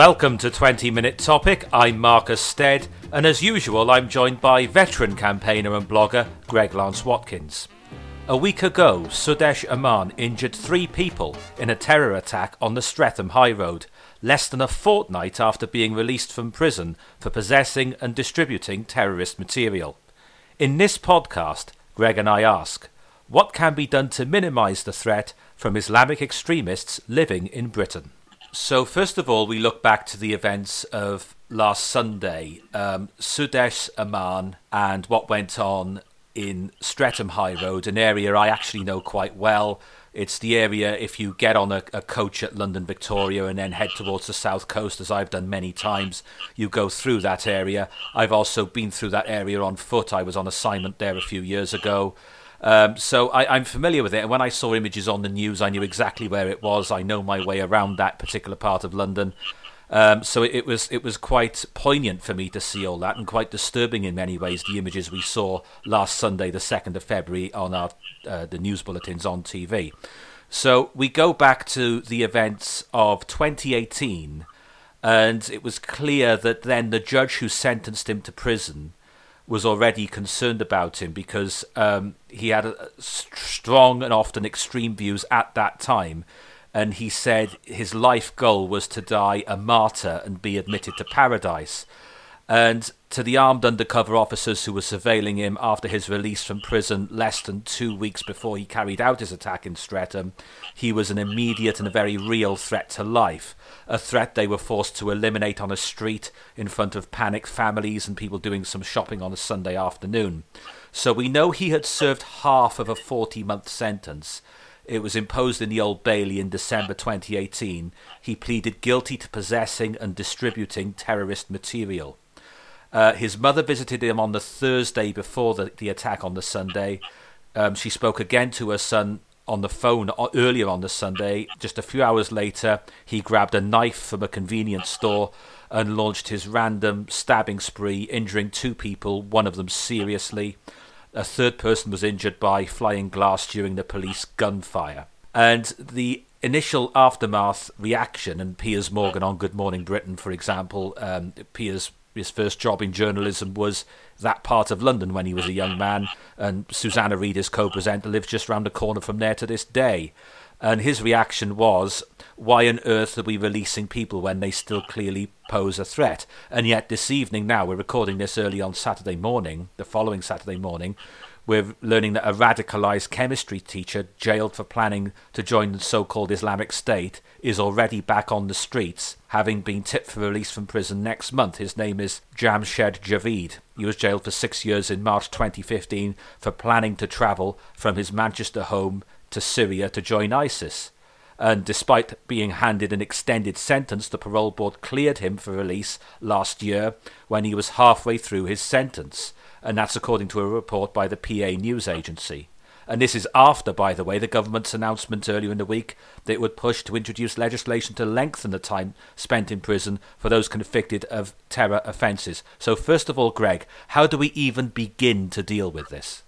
Welcome to 20 Minute Topic. I'm Marcus Stead, and as usual, I'm joined by veteran campaigner and blogger Greg Lance Watkins. A week ago, Sudesh Amman injured three people in a terror attack on the Streatham High Road, less than a fortnight after being released from prison for possessing and distributing terrorist material. In this podcast, Greg and I ask what can be done to minimise the threat from Islamic extremists living in Britain? So, first of all, we look back to the events of last Sunday, um, Sudesh Amman, and what went on in Streatham High Road, an area I actually know quite well. It's the area if you get on a, a, coach at London Victoria and then head towards the south coast, as I've done many times, you go through that area. I've also been through that area on foot. I was on assignment there a few years ago. Um, so I, am familiar with it, and when I saw images on the news, I knew exactly where it was. I know my way around that particular part of London. Um, so it, it, was it was quite poignant for me to see all that, and quite disturbing in many ways. The images we saw last Sunday, the second of February, on our uh, the news bulletins on TV. So we go back to the events of 2018, and it was clear that then the judge who sentenced him to prison was already concerned about him because um, he had a, strong and often extreme views at that time. And he said his life goal was to die a martyr and be admitted to paradise. And to the armed undercover officers who were surveilling him after his release from prison less than two weeks before he carried out his attack in Streatham, he was an immediate and a very real threat to life. A threat they were forced to eliminate on a street in front of panicked families and people doing some shopping on a Sunday afternoon. So we know he had served half of a 40 month sentence. It was imposed in the Old Bailey in December 2018. He pleaded guilty to possessing and distributing terrorist material. Uh, his mother visited him on the Thursday before the, the attack on the Sunday. Um, she spoke again to her son on the phone earlier on the Sunday. Just a few hours later, he grabbed a knife from a convenience store and launched his random stabbing spree, injuring two people, one of them seriously. A third person was injured by flying glass during the police gunfire. And the initial aftermath reaction, and Piers Morgan on Good Morning Britain, for example, um, Piers his first job in journalism was that part of London when he was a young man, and Susanna Reid, his co-presenter, lives just round the corner from there to this day. And his reaction was, "Why on earth are we releasing people when they still clearly pose a threat?" And yet, this evening, now we're recording this early on Saturday morning, the following Saturday morning, we're learning that a radicalized chemistry teacher jailed for planning to join the so called Islamic State is already back on the streets, having been tipped for release from prison next month. His name is Jamshed Javeed. He was jailed for six years in March 2015 for planning to travel from his Manchester home to Syria to join ISIS. And despite being handed an extended sentence, the parole board cleared him for release last year when he was halfway through his sentence and that's according to a report by the PA news agency. And this is after, by the way, the government's announcement earlier in the week that it would push to introduce legislation to lengthen the time spent in prison for those convicted of terror offences. So, first of all, Greg, how do we even begin to deal with this?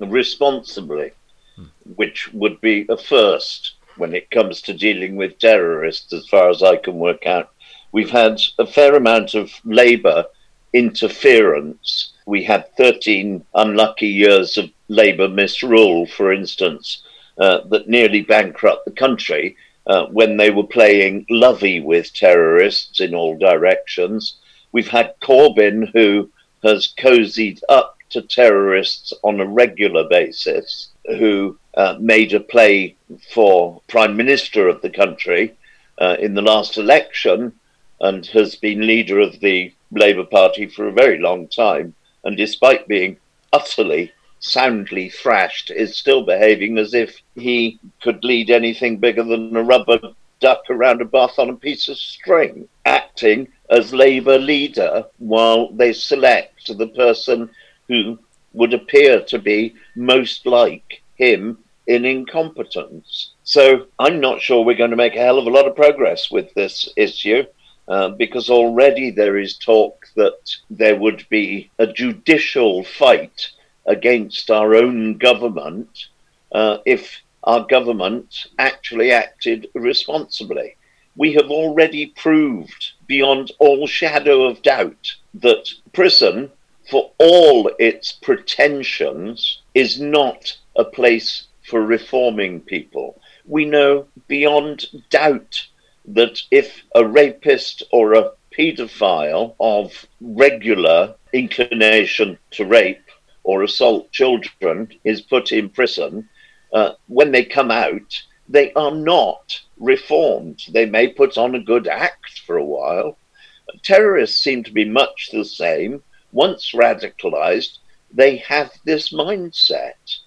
Responsibly, hmm. which would be a first when it comes to dealing with terrorists, as far as I can work out. We've had a fair amount of Labour interference. We had 13 unlucky years of Labour misrule, for instance, uh, that nearly bankrupt the country uh, when they were playing lovey with terrorists in all directions. We've had Corbyn, who has cozied up to terrorists on a regular basis, who uh, made a play for Prime Minister of the country uh, in the last election and has been leader of the Labour Party for a very long time, and despite being utterly soundly thrashed, is still behaving as if he could lead anything bigger than a rubber duck around a bath on a piece of string, acting as Labour leader while they select the person who would appear to be most like him in incompetence. So I'm not sure we're going to make a hell of a lot of progress with this issue. Uh, because already there is talk that there would be a judicial fight against our own government uh, if our government actually acted responsibly. we have already proved beyond all shadow of doubt that prison, for all its pretensions, is not a place for reforming people. We know beyond doubt that if a rapist or a paedophile of regular inclination to rape or assault children is put in prison, uh, when they come out, they are not reformed. They may put on a good act for a while. Terrorists seem to be much the same. Once radicalized, they have this mindset.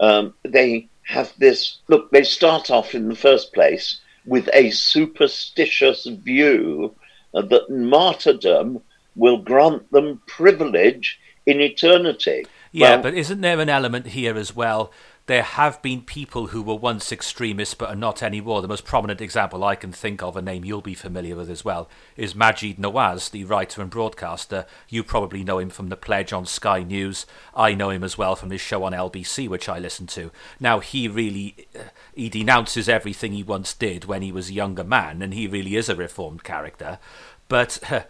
Um, they have this look, they start off in the first place with a superstitious view that martyrdom will grant them privilege in eternity. Yeah, well, but isn't there an element here as well there have been people who were once extremists but are not anymore. The most prominent example I can think of, a name you'll be familiar with as well, is Maajid Nawaz, the writer and broadcaster. You probably know him from The Pledge on Sky News. I know him as well from his show on LBC, which I listen to. Now, he really uh, he denounces everything he once did when he was a younger man, and he really is a reformed character. But uh,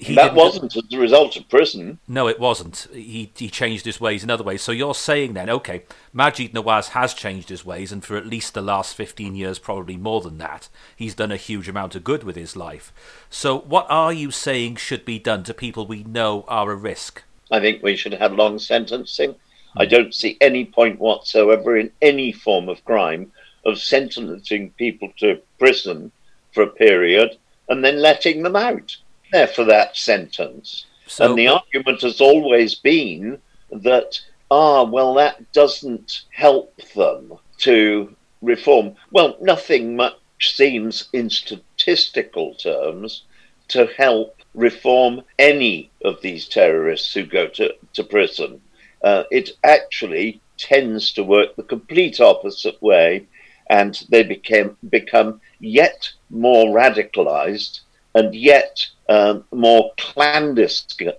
he that wasn't as a result of prison. No, it wasn't. He he changed his ways in other ways. So you're saying then, okay, Maajid Nawaz has changed his ways, and for at least the last fifteen years, probably more than that, he's done a huge amount of good with his life. So what are you saying should be done to people we know are a risk? I think we should have long sentencing. I hmm. don't see any point whatsoever in any form of crime of sentencing people to prison for a period and then letting them out there for that sentence. So, and the argument has always been that, ah, well, that doesn't help them to reform. Well, nothing much seems in statistical terms to help reform any of these terrorists who go to, to prison. Uh, it actually tends to work the complete opposite way, and they became, become yet more radicalized and yet um, more clandestine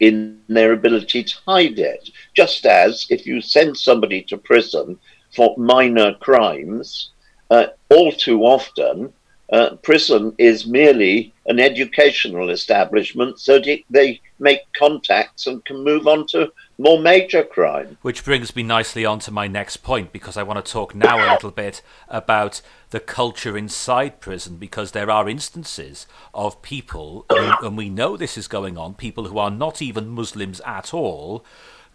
in their ability to hide it. Just as if you send somebody to prison for minor crimes, uh, all too often uh, prison is merely an educational establishment so they make contacts and can move on to more major crime. Which brings me nicely on to my next point because I want to talk now a little bit about the culture inside prison because there are instances of people, and we know this is going on, people who are not even Muslims at all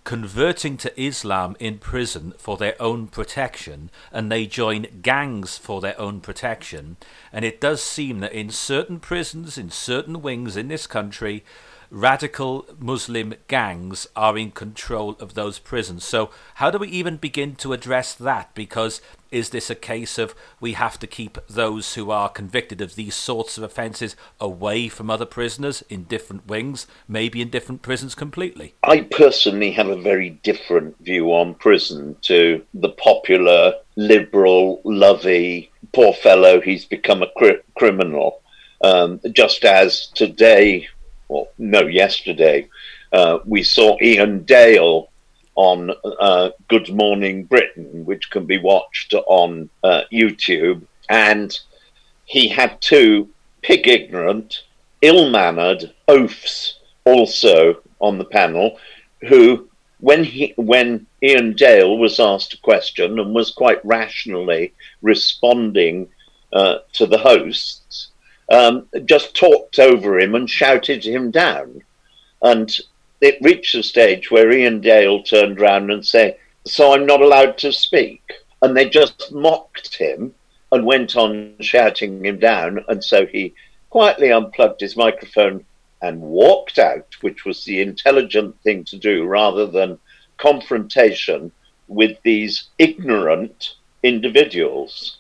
converting to Islam in prison for their own protection, and they join gangs for their own protection. And it does seem that in certain prisons, in certain wings in this country, radical Muslim gangs are in control of those prisons. So, how do we even begin to address that? Because is this a case of we have to keep those who are convicted of these sorts of offences away from other prisoners in different wings, maybe in different prisons completely? I personally have a very different view on prison to the popular, liberal, lovey, poor fellow, he's become a cri- criminal. Um, just as today well, no, yesterday, uh, we saw Iain Dale on uh, Good Morning Britain, which can be watched on uh, YouTube. And he had two pig ignorant, ill mannered oafs also on the panel, who, when, he, when Iain Dale was asked a question and was quite rationally responding uh, to the hosts, um, just talked over him and shouted him down. And it reached a stage where Iain Dale turned round and said, So I'm not allowed to speak. And they just mocked him and went on shouting him down. And so he quietly unplugged his microphone and walked out, which was the intelligent thing to do rather than confrontation with these ignorant individuals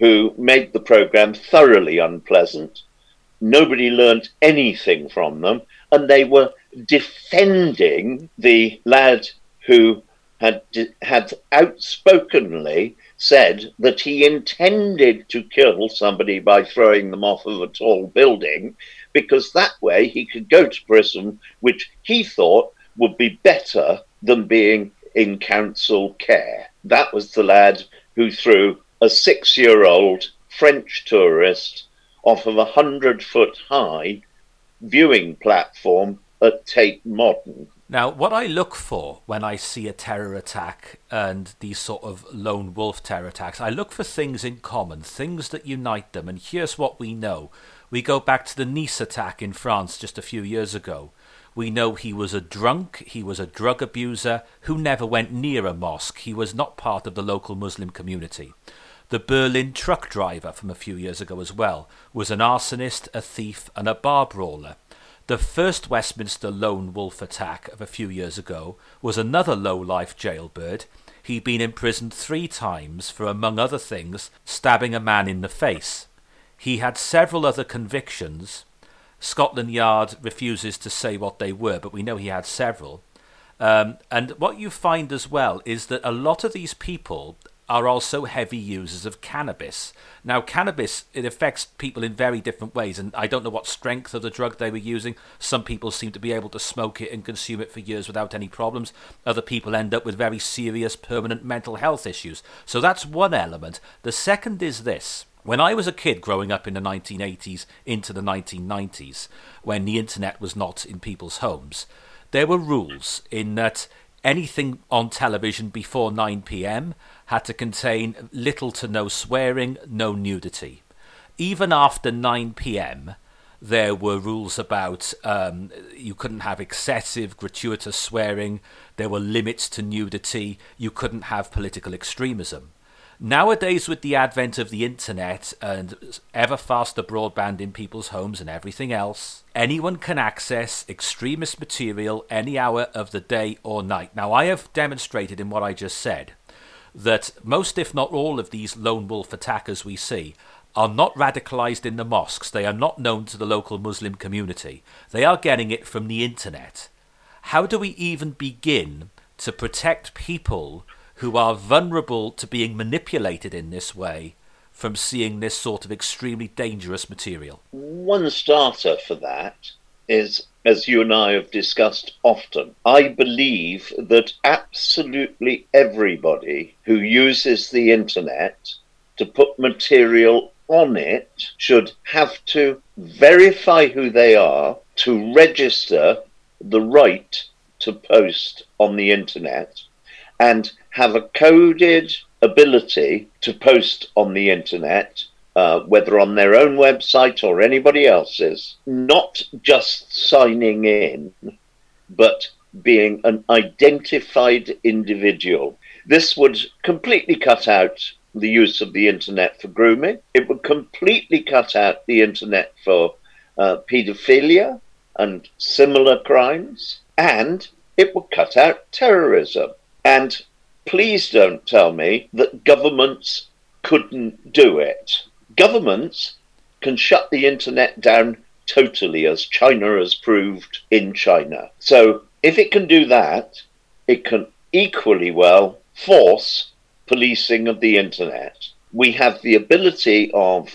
who made the program thoroughly unpleasant. Nobody learnt anything from them, and they were defending the lad who had had outspokenly said that he intended to kill somebody by throwing them off of a tall building because that way he could go to prison which he thought would be better than being in council care that was the lad who threw a six year old French tourist off of a hundred foot high viewing platform at Tate Modern. Now, what I look for when I see a terror attack and these sort of lone wolf terror attacks, I look for things in common, things that unite them. And here's what we know we go back to the Nice attack in France just a few years ago. We know he was a drunk, he was a drug abuser who never went near a mosque. He was not part of the local Muslim community. The Berlin truck driver from a few years ago as well was an arsonist, a thief, and a bar brawler. The first Westminster lone wolf attack of a few years ago was another low life jailbird. He'd been imprisoned three times for, among other things, stabbing a man in the face. He had several other convictions. Scotland Yard refuses to say what they were, but we know he had several. Um, and what you find as well is that a lot of these people are also heavy users of cannabis. Now, cannabis it affects people in very different ways, and I don't know what strength of the drug they were using. Some people seem to be able to smoke it and consume it for years without any problems. Other people end up with very serious, permanent mental health issues. So that's one element. The second is this. When I was a kid growing up in the 1980s into the 1990s, when the internet was not in people's homes, there were rules in that anything on television before 9 pm had to contain little to no swearing, no nudity. Even after 9 pm, there were rules about um, you couldn't have excessive, gratuitous swearing, there were limits to nudity, you couldn't have political extremism. Nowadays, with the advent of the internet and ever faster broadband in people's homes and everything else, anyone can access extremist material any hour of the day or night. Now, I have demonstrated in what I just said that most, if not all, of these lone wolf attackers we see are not radicalized in the mosques. They are not known to the local Muslim community. They are getting it from the internet. How do we even begin to protect people who are vulnerable to being manipulated in this way from seeing this sort of extremely dangerous material? One starter for that is, as you and I have discussed often, I believe that absolutely everybody who uses the internet to put material on it should have to verify who they are to register the right to post on the internet and have a coded ability to post on the internet uh, whether on their own website or anybody else's, not just signing in, but being an identified individual. This would completely cut out the use of the internet for grooming. It would completely cut out the internet for uh, paedophilia and similar crimes. And it would cut out terrorism. And please don't tell me that governments couldn't do it governments can shut the internet down totally, as China has proved in China. So if it can do that, it can equally well force policing of the internet. We have the ability of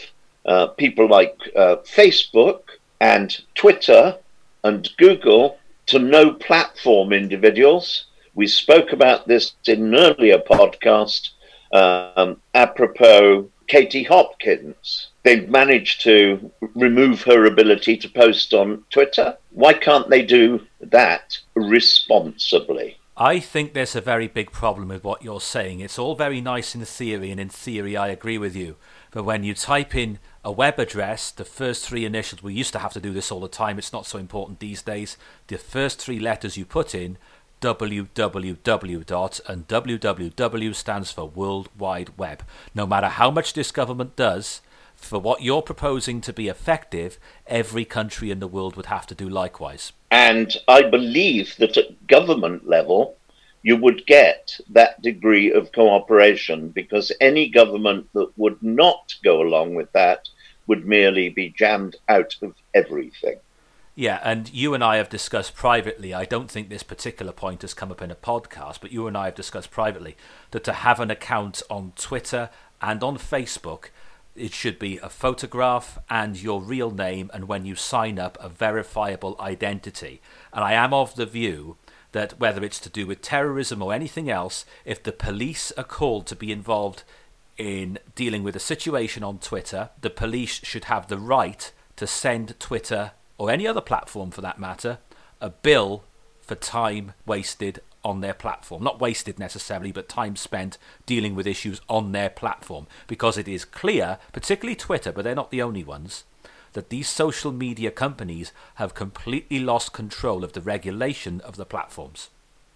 uh, people like uh, Facebook and Twitter and Google to no platform individuals. We spoke about this in an earlier podcast um, apropos Katie Hopkins. They've managed to remove her ability to post on Twitter. Why can't they do that responsibly? I think there's a very big problem with what you're saying. It's all very nice in theory, and in theory, I agree with you. But when you type in a web address, the first three initials, we used to have to do this all the time, it's not so important these days. The first three letters you put in www and www stands for World Wide Web. No matter how much this government does, for what you're proposing to be effective, every country in the world would have to do likewise. And I believe that at government level, you would get that degree of cooperation because any government that would not go along with that would merely be jammed out of everything. Yeah, and you and I have discussed privately. I don't think this particular point has come up in a podcast, but you and I have discussed privately that to have an account on Twitter and on Facebook, it should be a photograph and your real name, and when you sign up, a verifiable identity. And I am of the view that whether it's to do with terrorism or anything else, if the police are called to be involved in dealing with a situation on Twitter, the police should have the right to send Twitter or any other platform for that matter a bill for time wasted on their platform. Not wasted necessarily, but time spent dealing with issues on their platform. Because it is clear, particularly Twitter, but they're not the only ones, that these social media companies have completely lost control of the regulation of the platforms.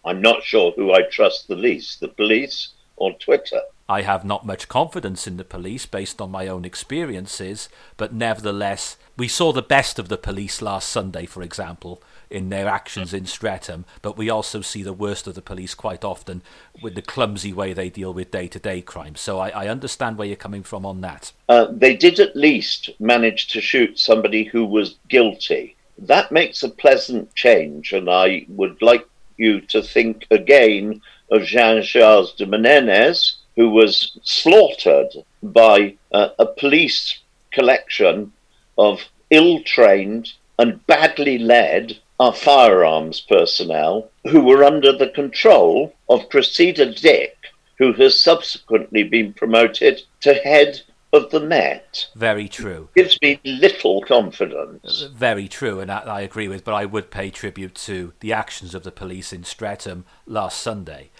I'm not sure who I trust the least, the police or Twitter. I have not much confidence in the police based on my own experiences, but nevertheless, we saw the best of the police last Sunday, for example, in their actions in Streatham, but we also see the worst of the police quite often with the clumsy way they deal with day to day crime. So I, I, understand where you're coming from on that. Uh, they did at least manage to shoot somebody who was guilty. That makes a pleasant change, and I would like you to think again of Jean Charles de Menezes who was slaughtered by uh, a police collection of ill trained and badly led uh, firearms personnel who were under the control of Cressida Dick, who has subsequently been promoted to head of the Met. Very true. Gives me little confidence. Very true, and I, I, agree with. But I would pay tribute to the actions of the police in Streatham last Sunday.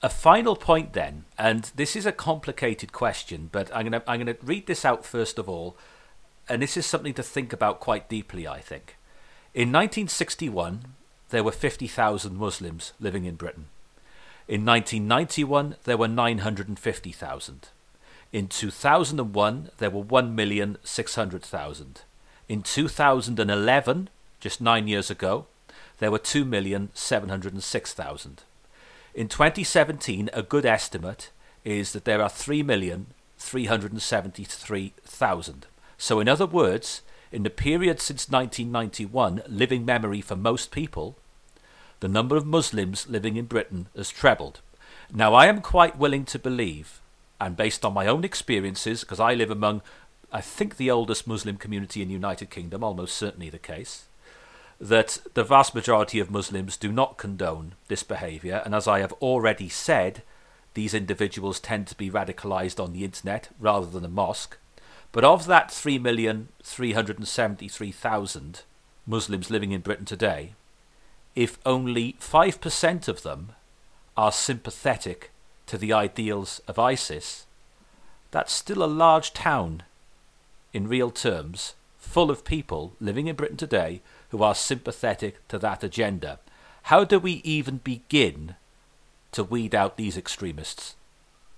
A final point then, and this is a complicated question, but I'm going to I'm going to read this out first of all, and this is something to think about quite deeply, I think. In 1961, there were 50,000 Muslims living in Britain. In 1991, there were 950,000. In 2001, there were 1,600,000. In 2011, just nine years ago, there were 2,706,000. In 2017, a good estimate is that there are 3,373,000. So, in other words, in the period since 1991, living memory for most people, the number of Muslims living in Britain has trebled. Now, I am quite willing to believe, and based on my own experiences, because I live among, I think, the oldest Muslim community in the United Kingdom, almost certainly the case that the vast majority of Muslims do not condone this behaviour, and as I have already said, these individuals tend to be radicalised on the internet rather than a mosque. But of that 3,373,000 Muslims living in Britain today, if only 5% of them are sympathetic to the ideals of ISIS, that's still a large town in real terms, full of people living in Britain today who are sympathetic to that agenda. How do we even begin to weed out these extremists?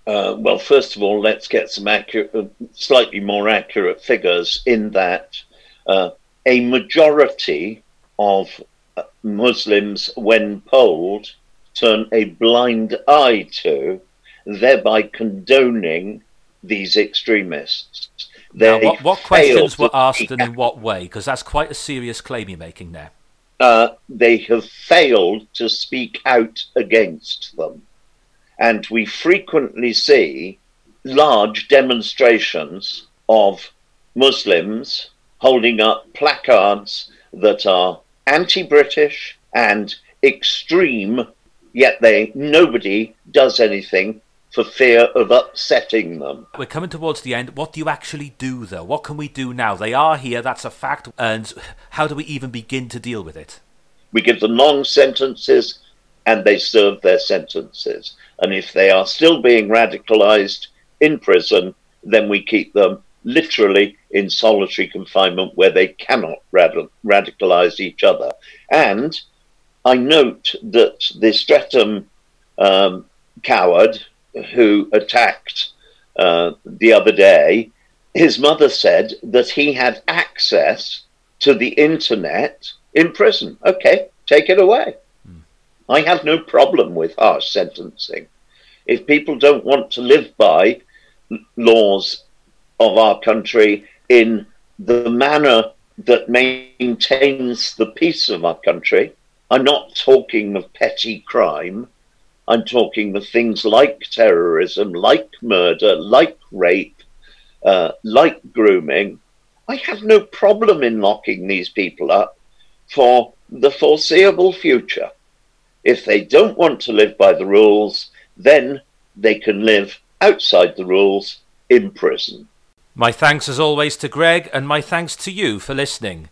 Uh, well, first of all, let's get some accurate, uh, slightly more accurate figures in that uh, a majority of uh, Muslims, when polled, turn a blind eye to, thereby condoning these extremists. Now, what, what questions were asked and in what way? Because that's quite a serious claim you're making there. Uh, they have failed to speak out against them. And we frequently see large demonstrations of Muslims holding up placards that are anti British and extreme, yet they nobody does anything for fear of upsetting them. We're coming towards the end. What do you actually do, though? What can we do now? They are here, that's a fact. And how do we even begin to deal with it? We give them long sentences and they serve their sentences. And if they are still being radicalized in prison, then we keep them literally in solitary confinement where they cannot rad- radicalize each other. And I note that the Streatham um, coward who attacked uh, the other day, his mother said that he had access to the internet in prison. Okay, take it away. I have no problem with harsh sentencing. If people don't want to live by laws of our country in the manner that maintains the peace of our country, I'm not talking of petty crime. I'm talking of things like terrorism, like murder, like rape, uh, like grooming. I have no problem in locking these people up for the foreseeable future. If they don't want to live by the rules, then they can live outside the rules in prison. My thanks as always to Greg, and my thanks to you for listening.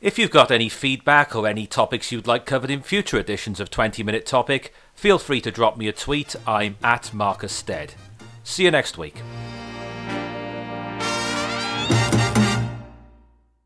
If you've got any feedback or any topics you'd like covered in future editions of 20 Minute Topic, feel free to drop me a tweet. I'm at Marcus Stead. See you next week.